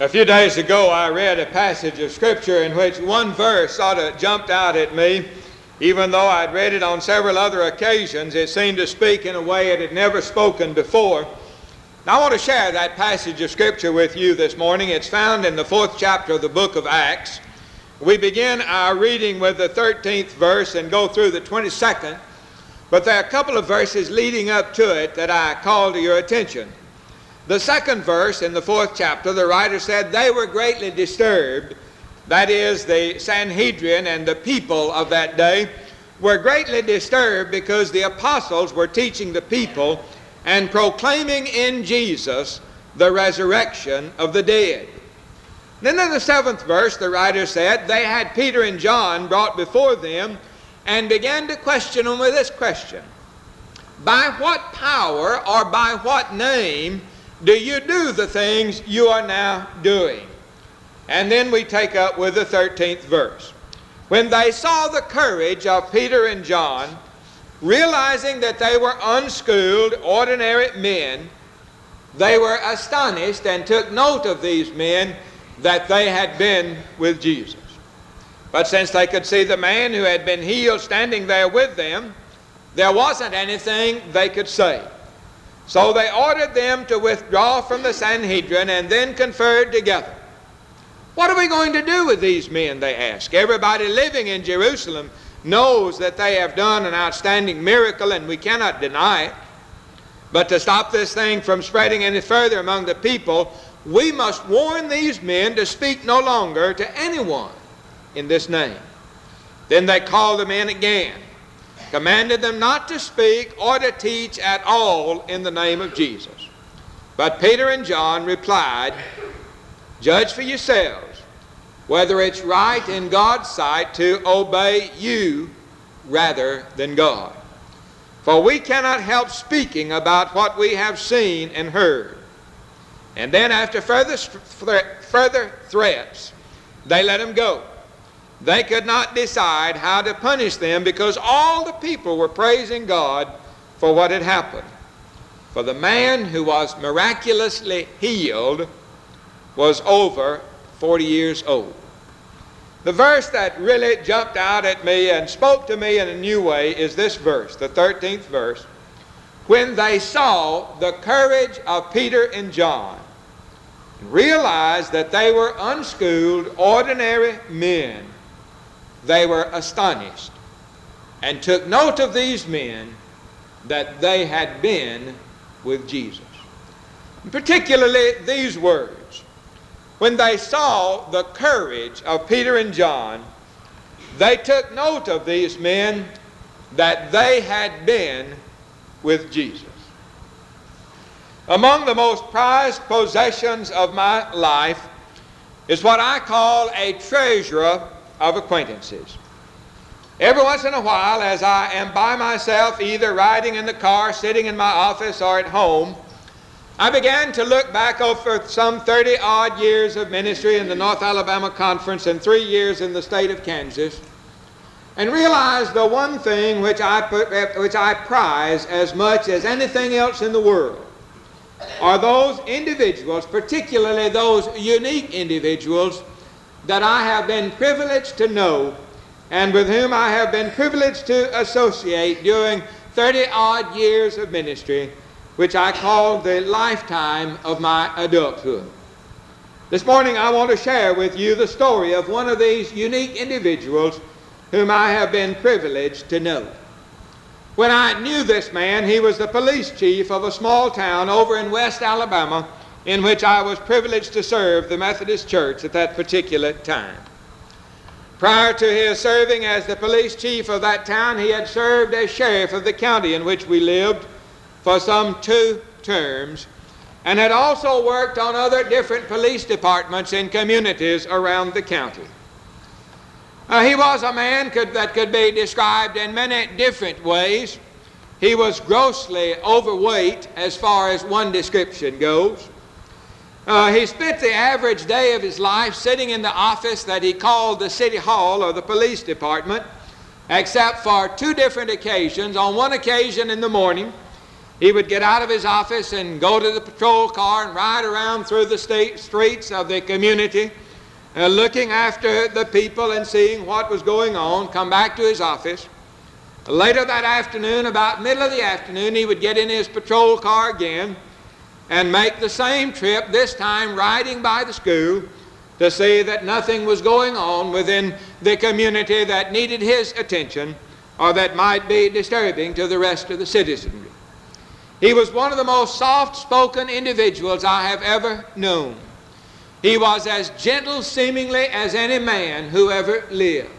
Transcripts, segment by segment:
A few days ago, I read a passage of Scripture in which one verse sort of jumped out at me. Even though I'd read it on several other occasions, it seemed to speak in a way it had never spoken before. Now, I want to share that passage of Scripture with you this morning. It's found in the fourth chapter of the book of Acts. We begin our reading with the 13th verse and go through the 22nd, but there are a couple of verses leading up to it that I call to your attention. The second verse in the fourth chapter, the writer said, They were greatly disturbed. That is, the Sanhedrin and the people of that day were greatly disturbed because the apostles were teaching the people and proclaiming in Jesus the resurrection of the dead. Then in the seventh verse, the writer said, They had Peter and John brought before them and began to question them with this question By what power or by what name do you do the things you are now doing? And then we take up with the 13th verse. When they saw the courage of Peter and John, realizing that they were unschooled, ordinary men, they were astonished and took note of these men that they had been with Jesus. But since they could see the man who had been healed standing there with them, there wasn't anything they could say. So they ordered them to withdraw from the Sanhedrin and then conferred together. What are we going to do with these men? They asked. Everybody living in Jerusalem knows that they have done an outstanding miracle and we cannot deny it. But to stop this thing from spreading any further among the people, we must warn these men to speak no longer to anyone in this name. Then they called them in again commanded them not to speak or to teach at all in the name of Jesus. But Peter and John replied, Judge for yourselves whether it's right in God's sight to obey you rather than God. For we cannot help speaking about what we have seen and heard. And then, after further, further threats, they let him go. They could not decide how to punish them because all the people were praising God for what had happened. For the man who was miraculously healed was over 40 years old. The verse that really jumped out at me and spoke to me in a new way is this verse, the 13th verse. When they saw the courage of Peter and John, and realized that they were unschooled, ordinary men, they were astonished and took note of these men that they had been with Jesus. And particularly these words. When they saw the courage of Peter and John, they took note of these men that they had been with Jesus. Among the most prized possessions of my life is what I call a treasurer of acquaintances. Every once in a while, as I am by myself, either riding in the car, sitting in my office, or at home, I began to look back over some 30 odd years of ministry in the North Alabama Conference and three years in the state of Kansas and realized the one thing which I, put, which I prize as much as anything else in the world are those individuals, particularly those unique individuals that I have been privileged to know and with whom I have been privileged to associate during 30 odd years of ministry, which I call the lifetime of my adulthood. This morning I want to share with you the story of one of these unique individuals whom I have been privileged to know. When I knew this man, he was the police chief of a small town over in West Alabama in which I was privileged to serve the Methodist Church at that particular time. Prior to his serving as the police chief of that town, he had served as sheriff of the county in which we lived for some two terms and had also worked on other different police departments in communities around the county. Uh, he was a man could, that could be described in many different ways. He was grossly overweight as far as one description goes. Uh, he spent the average day of his life sitting in the office that he called the city hall or the police department, except for two different occasions. On one occasion in the morning, He would get out of his office and go to the patrol car and ride around through the state streets of the community, uh, looking after the people and seeing what was going on, come back to his office. Later that afternoon, about middle of the afternoon, he would get in his patrol car again and make the same trip, this time riding by the school to see that nothing was going on within the community that needed his attention or that might be disturbing to the rest of the citizenry. He was one of the most soft spoken individuals I have ever known. He was as gentle seemingly as any man who ever lived.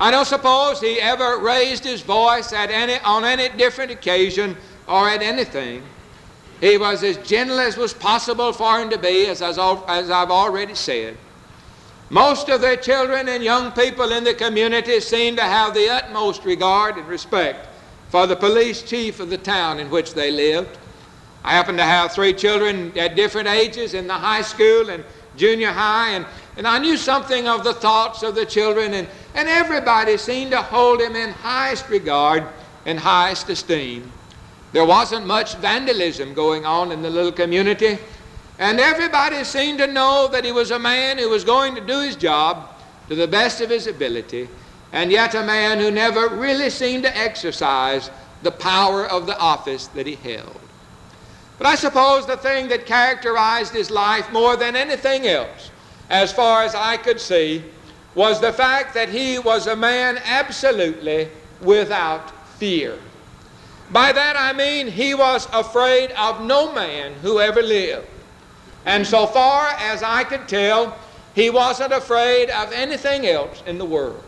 I don't suppose he ever raised his voice at any, on any different occasion or at anything. He was as gentle as was possible for him to be, as, as I've already said. Most of their children and young people in the community seemed to have the utmost regard and respect for the police chief of the town in which they lived. I happen to have three children at different ages in the high school and junior high, and, and I knew something of the thoughts of the children, and, and everybody seemed to hold him in highest regard and highest esteem. There wasn't much vandalism going on in the little community, and everybody seemed to know that he was a man who was going to do his job to the best of his ability and yet a man who never really seemed to exercise the power of the office that he held. But I suppose the thing that characterized his life more than anything else, as far as I could see, was the fact that he was a man absolutely without fear. By that I mean he was afraid of no man who ever lived. And so far as I could tell, he wasn't afraid of anything else in the world.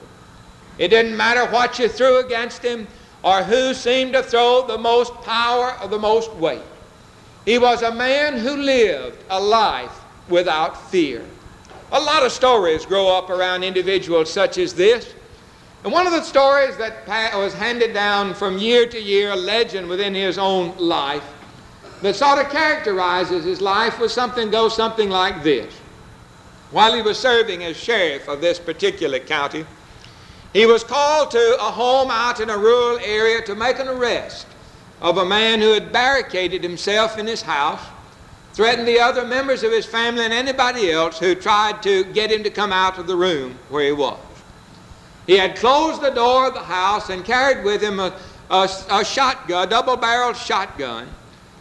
It didn't matter what you threw against him or who seemed to throw the most power or the most weight. He was a man who lived a life without fear. A lot of stories grow up around individuals such as this. And one of the stories that was handed down from year to year, a legend within his own life, that sort of characterizes his life was something goes something like this. While he was serving as sheriff of this particular county, he was called to a home out in a rural area to make an arrest of a man who had barricaded himself in his house, threatened the other members of his family and anybody else who tried to get him to come out of the room where he was. He had closed the door of the house and carried with him a, a, a shotgun, double barreled shotgun,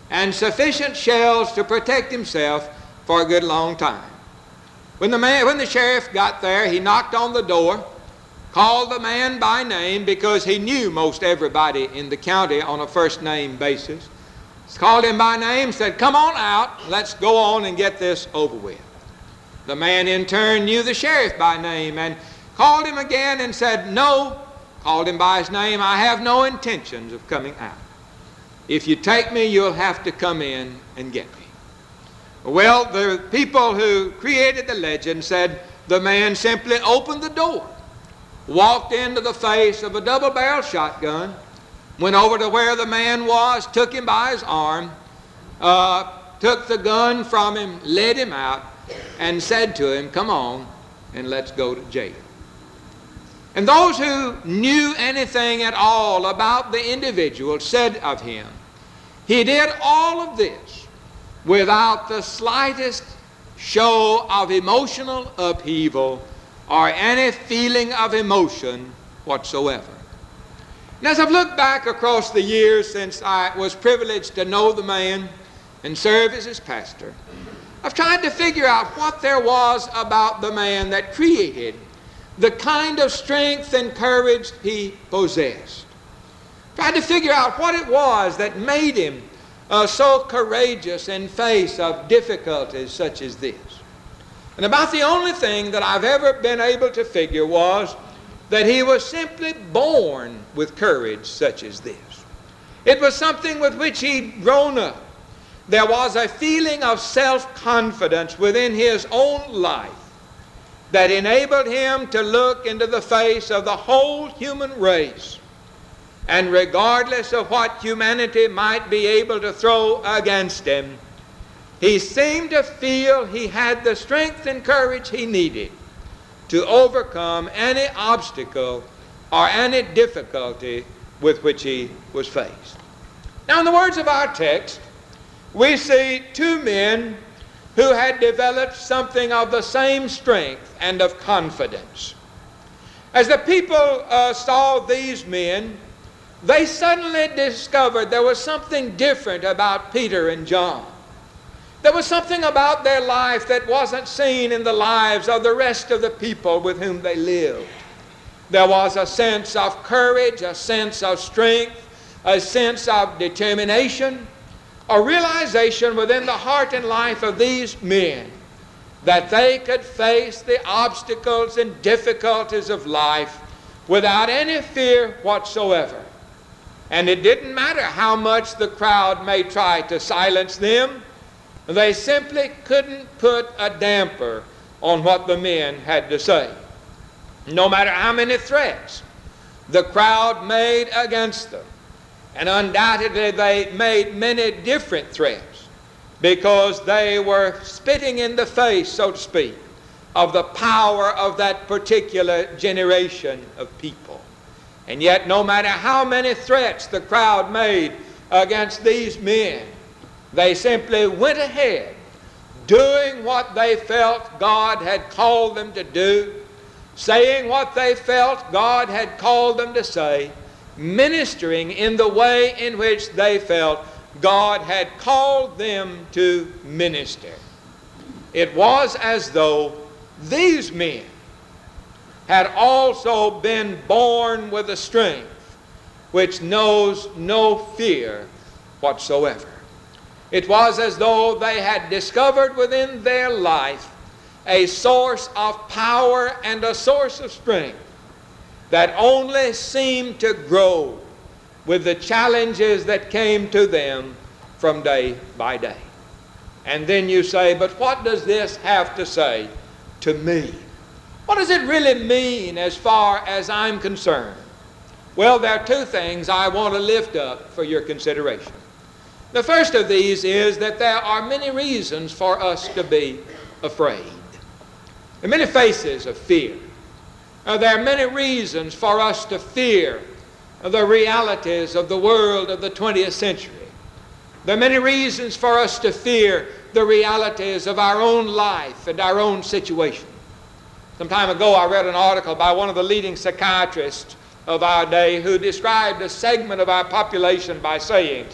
and sufficient shells to protect himself for a good long time. When the, man, when the sheriff got there, he knocked on the door called the man by name because he knew most everybody in the county on a first name basis. Called him by name, said, Come on out, let's go on and get this over with. The man in turn knew the sheriff by name and called him again and said, No, called him by his name, I have no intentions of coming out. If you take me, you'll have to come in and get me. Well, the people who created the legend said the man simply opened the door walked into the face of a double barrel shotgun, went over to where the man was, took him by his arm, uh, took the gun from him, led him out, and said to him, Come on, and let's go to jail. And those who knew anything at all about the individual said of him, He did all of this without the slightest show of emotional upheaval or any feeling of emotion whatsoever. And as I've looked back across the years since I was privileged to know the man and serve as his pastor, I've tried to figure out what there was about the man that created the kind of strength and courage he possessed. Tried to figure out what it was that made him uh, so courageous in face of difficulties such as this. And about the only thing that I've ever been able to figure was that he was simply born with courage such as this. It was something with which he'd grown up. There was a feeling of self confidence within his own life that enabled him to look into the face of the whole human race. And regardless of what humanity might be able to throw against him, he seemed to feel he had the strength and courage he needed to overcome any obstacle or any difficulty with which he was faced. Now, in the words of our text, we see two men who had developed something of the same strength and of confidence. As the people uh, saw these men, they suddenly discovered there was something different about Peter and John. There was something about their life that wasn't seen in the lives of the rest of the people with whom they lived. There was a sense of courage, a sense of strength, a sense of determination, a realization within the heart and life of these men that they could face the obstacles and difficulties of life without any fear whatsoever. And it didn't matter how much the crowd may try to silence them, they simply couldn't put a damper on what the men had to say. No matter how many threats the crowd made against them, and undoubtedly they made many different threats because they were spitting in the face, so to speak, of the power of that particular generation of people. And yet, no matter how many threats the crowd made against these men, they simply went ahead doing what they felt God had called them to do, saying what they felt God had called them to say, ministering in the way in which they felt God had called them to minister. It was as though these men had also been born with a strength which knows no fear whatsoever. It was as though they had discovered within their life a source of power and a source of strength that only seemed to grow with the challenges that came to them from day by day. And then you say, but what does this have to say to me? What does it really mean as far as I'm concerned? Well, there are two things I want to lift up for your consideration. The first of these is that there are many reasons for us to be afraid. There are many faces of fear. Uh, there are many reasons for us to fear the realities of the world of the 20th century. There are many reasons for us to fear the realities of our own life and our own situation. Some time ago, I read an article by one of the leading psychiatrists of our day who described a segment of our population by saying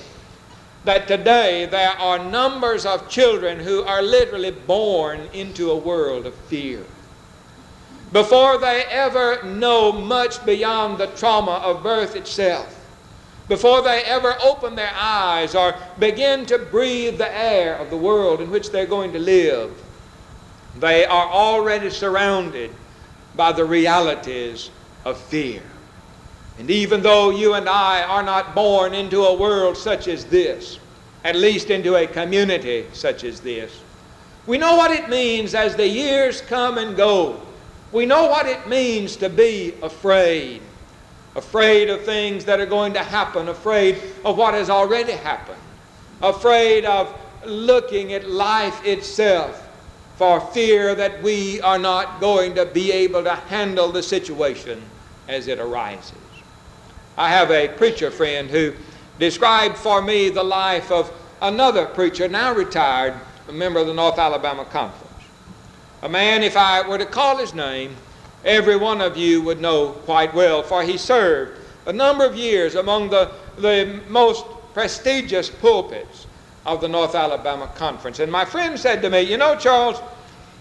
that today there are numbers of children who are literally born into a world of fear. Before they ever know much beyond the trauma of birth itself, before they ever open their eyes or begin to breathe the air of the world in which they're going to live, they are already surrounded by the realities of fear. And even though you and I are not born into a world such as this, at least into a community such as this, we know what it means as the years come and go. We know what it means to be afraid. Afraid of things that are going to happen, afraid of what has already happened, afraid of looking at life itself for fear that we are not going to be able to handle the situation as it arises. I have a preacher friend who described for me the life of another preacher, now retired, a member of the North Alabama Conference. A man, if I were to call his name, every one of you would know quite well, for he served a number of years among the, the most prestigious pulpits of the North Alabama Conference. And my friend said to me, You know, Charles,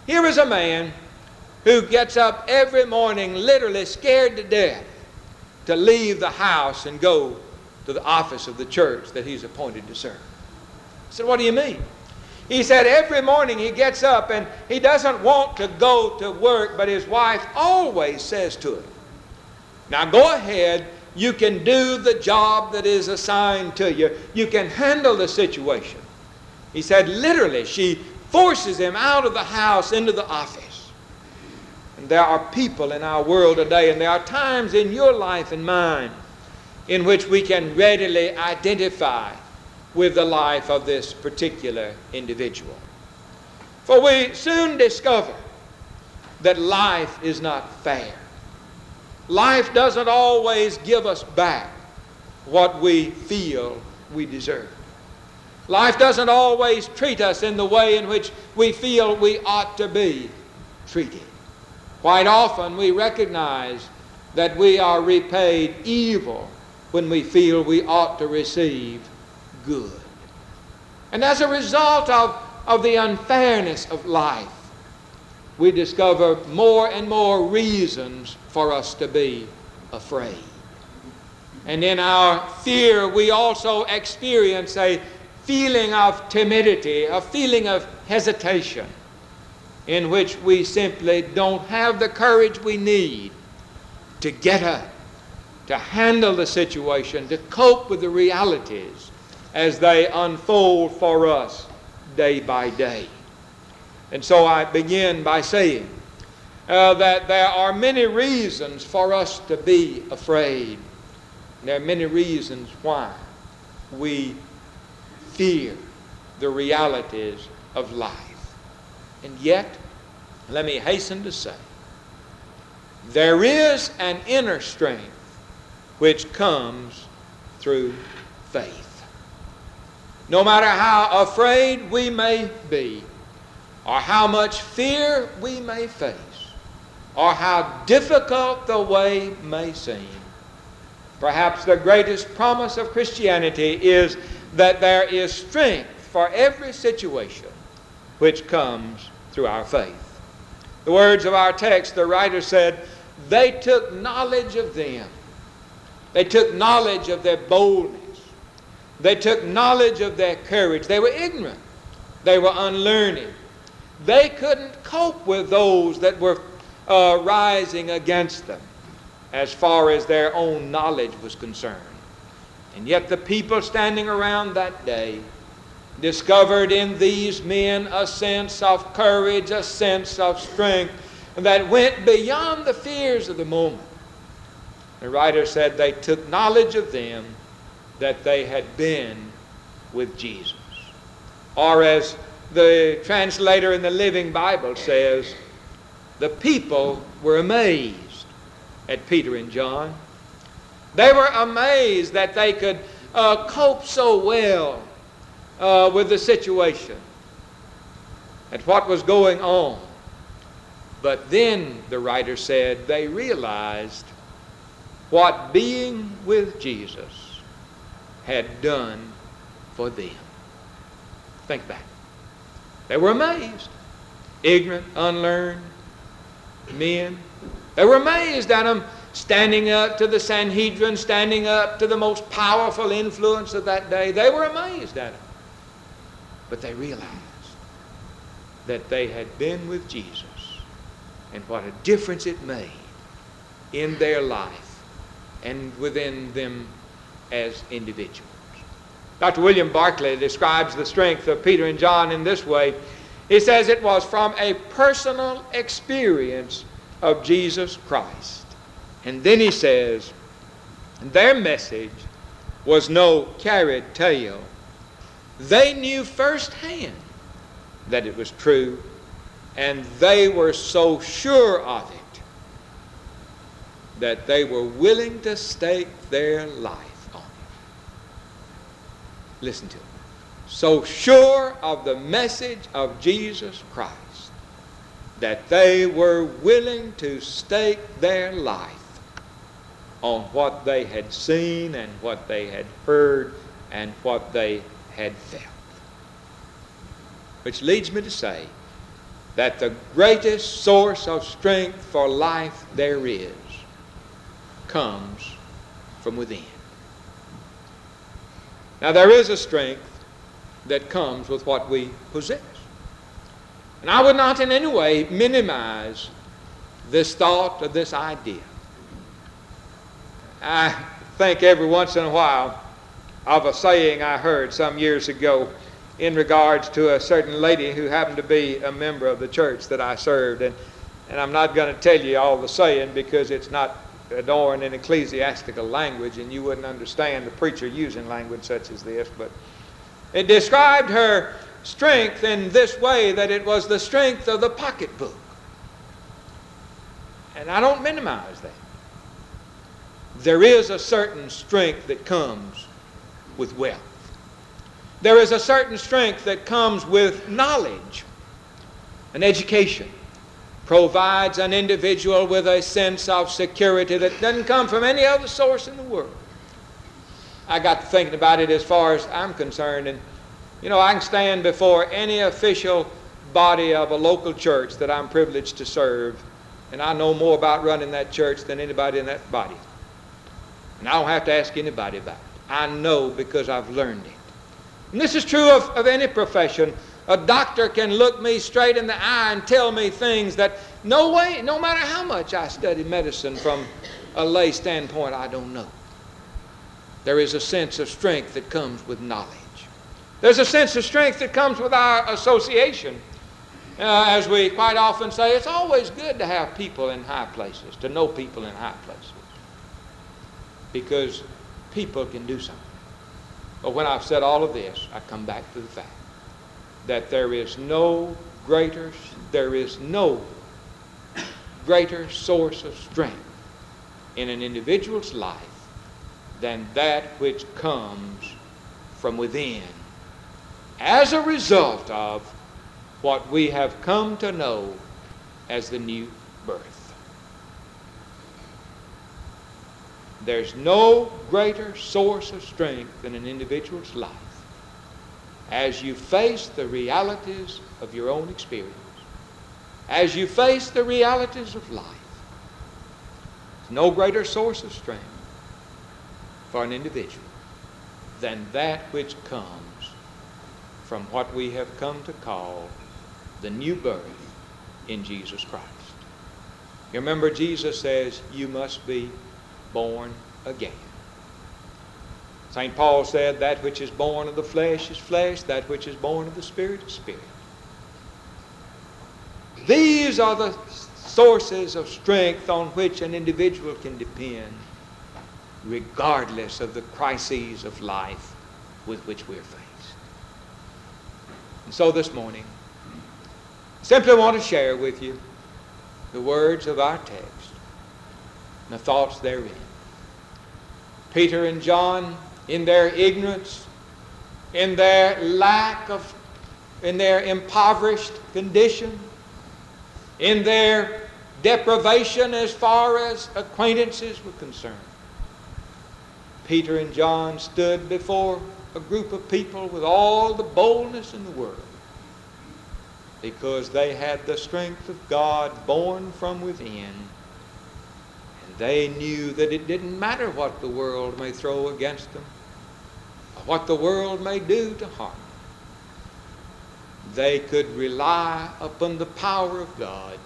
here is a man who gets up every morning literally scared to death to leave the house and go to the office of the church that he's appointed to serve. I said, What do you mean? He said every morning he gets up and he doesn't want to go to work, but his wife always says to him, Now go ahead, you can do the job that is assigned to you, you can handle the situation. He said, literally, she forces him out of the house into the office. And there are people in our world today, and there are times in your life and mine in which we can readily identify with the life of this particular individual. For we soon discover that life is not fair. Life doesn't always give us back what we feel we deserve. Life doesn't always treat us in the way in which we feel we ought to be treated. Quite often we recognize that we are repaid evil when we feel we ought to receive good. And as a result of, of the unfairness of life, we discover more and more reasons for us to be afraid. And in our fear, we also experience a feeling of timidity, a feeling of hesitation, in which we simply don't have the courage we need to get up, to handle the situation, to cope with the realities as they unfold for us day by day. And so I begin by saying uh, that there are many reasons for us to be afraid. There are many reasons why we fear the realities of life. And yet, let me hasten to say, there is an inner strength which comes through faith. No matter how afraid we may be, or how much fear we may face, or how difficult the way may seem, perhaps the greatest promise of Christianity is that there is strength for every situation which comes through our faith. The words of our text, the writer said, they took knowledge of them. They took knowledge of their boldness. They took knowledge of their courage. They were ignorant. They were unlearned. They couldn't cope with those that were uh, rising against them as far as their own knowledge was concerned. And yet the people standing around that day discovered in these men a sense of courage, a sense of strength that went beyond the fears of the moment. The writer said they took knowledge of them that they had been with Jesus. Or as the translator in the Living Bible says, the people were amazed at Peter and John. They were amazed that they could uh, cope so well uh, with the situation, at what was going on. But then, the writer said, they realized what being with Jesus had done for them. Think back. They were amazed. Ignorant, unlearned men. They were amazed at him standing up to the Sanhedrin, standing up to the most powerful influence of that day. They were amazed at him. But they realized that they had been with Jesus and what a difference it made in their life and within them as individuals. Dr. William Barclay describes the strength of Peter and John in this way. He says it was from a personal experience of Jesus Christ. And then he says, their message was no carried tale. They knew firsthand that it was true and they were so sure of it that they were willing to stake their life. Listen to it. So sure of the message of Jesus Christ that they were willing to stake their life on what they had seen and what they had heard and what they had felt. Which leads me to say that the greatest source of strength for life there is comes from within. Now, there is a strength that comes with what we possess. And I would not in any way minimize this thought or this idea. I think every once in a while of a saying I heard some years ago in regards to a certain lady who happened to be a member of the church that I served. And, and I'm not going to tell you all the saying because it's not Uh, adorned in ecclesiastical language and you wouldn't understand the preacher using language such as this. But it described her strength in this way that it was the strength of the pocketbook. And I don't minimize that. There is a certain strength that comes with wealth. There is a certain strength that comes with knowledge. An education provides an individual with a sense of security that doesn't come from any other source in the world. I got to thinking about it as far as I'm concerned, and you know, I can stand before any official body of a local church that I'm privileged to serve, and I know more about running that church than anybody in that body. And I don't have to ask anybody about it. I know because I've learned it. And this is true of, of any profession. A doctor can look me straight in the eye and tell me things that no way, no matter how much I study medicine from a lay standpoint, I don't know. There is a sense of strength that comes with knowledge. There's a sense of strength that comes with our association. Uh, as we quite often say, it's always good to have people in high places, to know people in high places. Because people can do something. But when I've said all of this, I come back to the fact that there is no greater, there is no greater source of strength in an individual's life than that which comes from within as a result of what we have come to know as the new birth. There's no greater source of strength in an individual's life as you face the realities of your own experience, as you face the realities of life. There's no greater source of strength for an individual than that which comes from what we have come to call the new birth in Jesus Christ. You remember, Jesus says, You must be born again. St. Paul said, That which is born of the flesh is flesh, that which is born of the Spirit is spirit. These are the sources of strength on which an individual can depend, regardless of the crises of life with which we're faced. And so this morning, simply want to share with you the words of our text and the thoughts therein. Peter and John, in their ignorance, in their lack of, in their impoverished condition, in their deprivation as far as acquaintances were concerned, Peter and John stood before a group of people with all the boldness in the world because they had the strength of God born from within. And they knew that it didn't matter what the world may throw against them, what the world may do to harm them. They could rely upon the power of God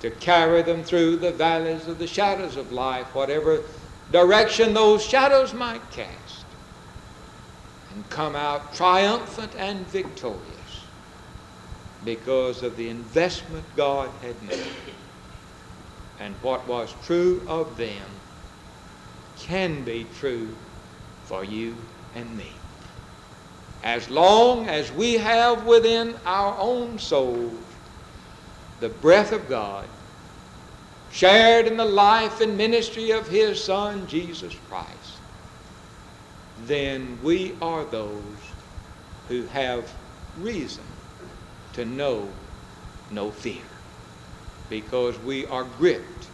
to carry them through the valleys of the shadows of life, whatever direction those shadows might cast and come out triumphant and victorious because of the investment God had made. And what was true of them can be true for you and me. As long as we have within our own souls the breath of God, shared in the life and ministry of His Son, Jesus Christ, then we are those who have reason to know no fear because we are gripped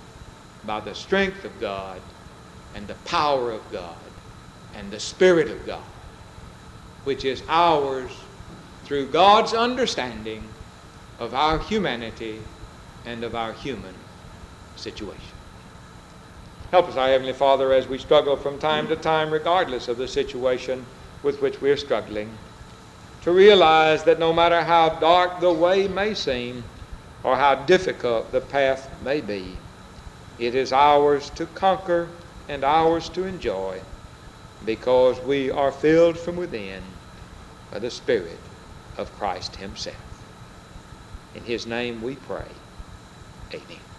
by the strength of God and the power of God and the Spirit of God, which is ours through God's understanding of our humanity and of our human situation. Help us, our Heavenly Father, as we struggle from time to time, regardless of the situation with which we are struggling, to realize that no matter how dark the way may seem or how difficult the path may be, it is ours to conquer and ours to enjoy because we are filled from within by the Spirit of Christ Himself. In His name we pray. Amen.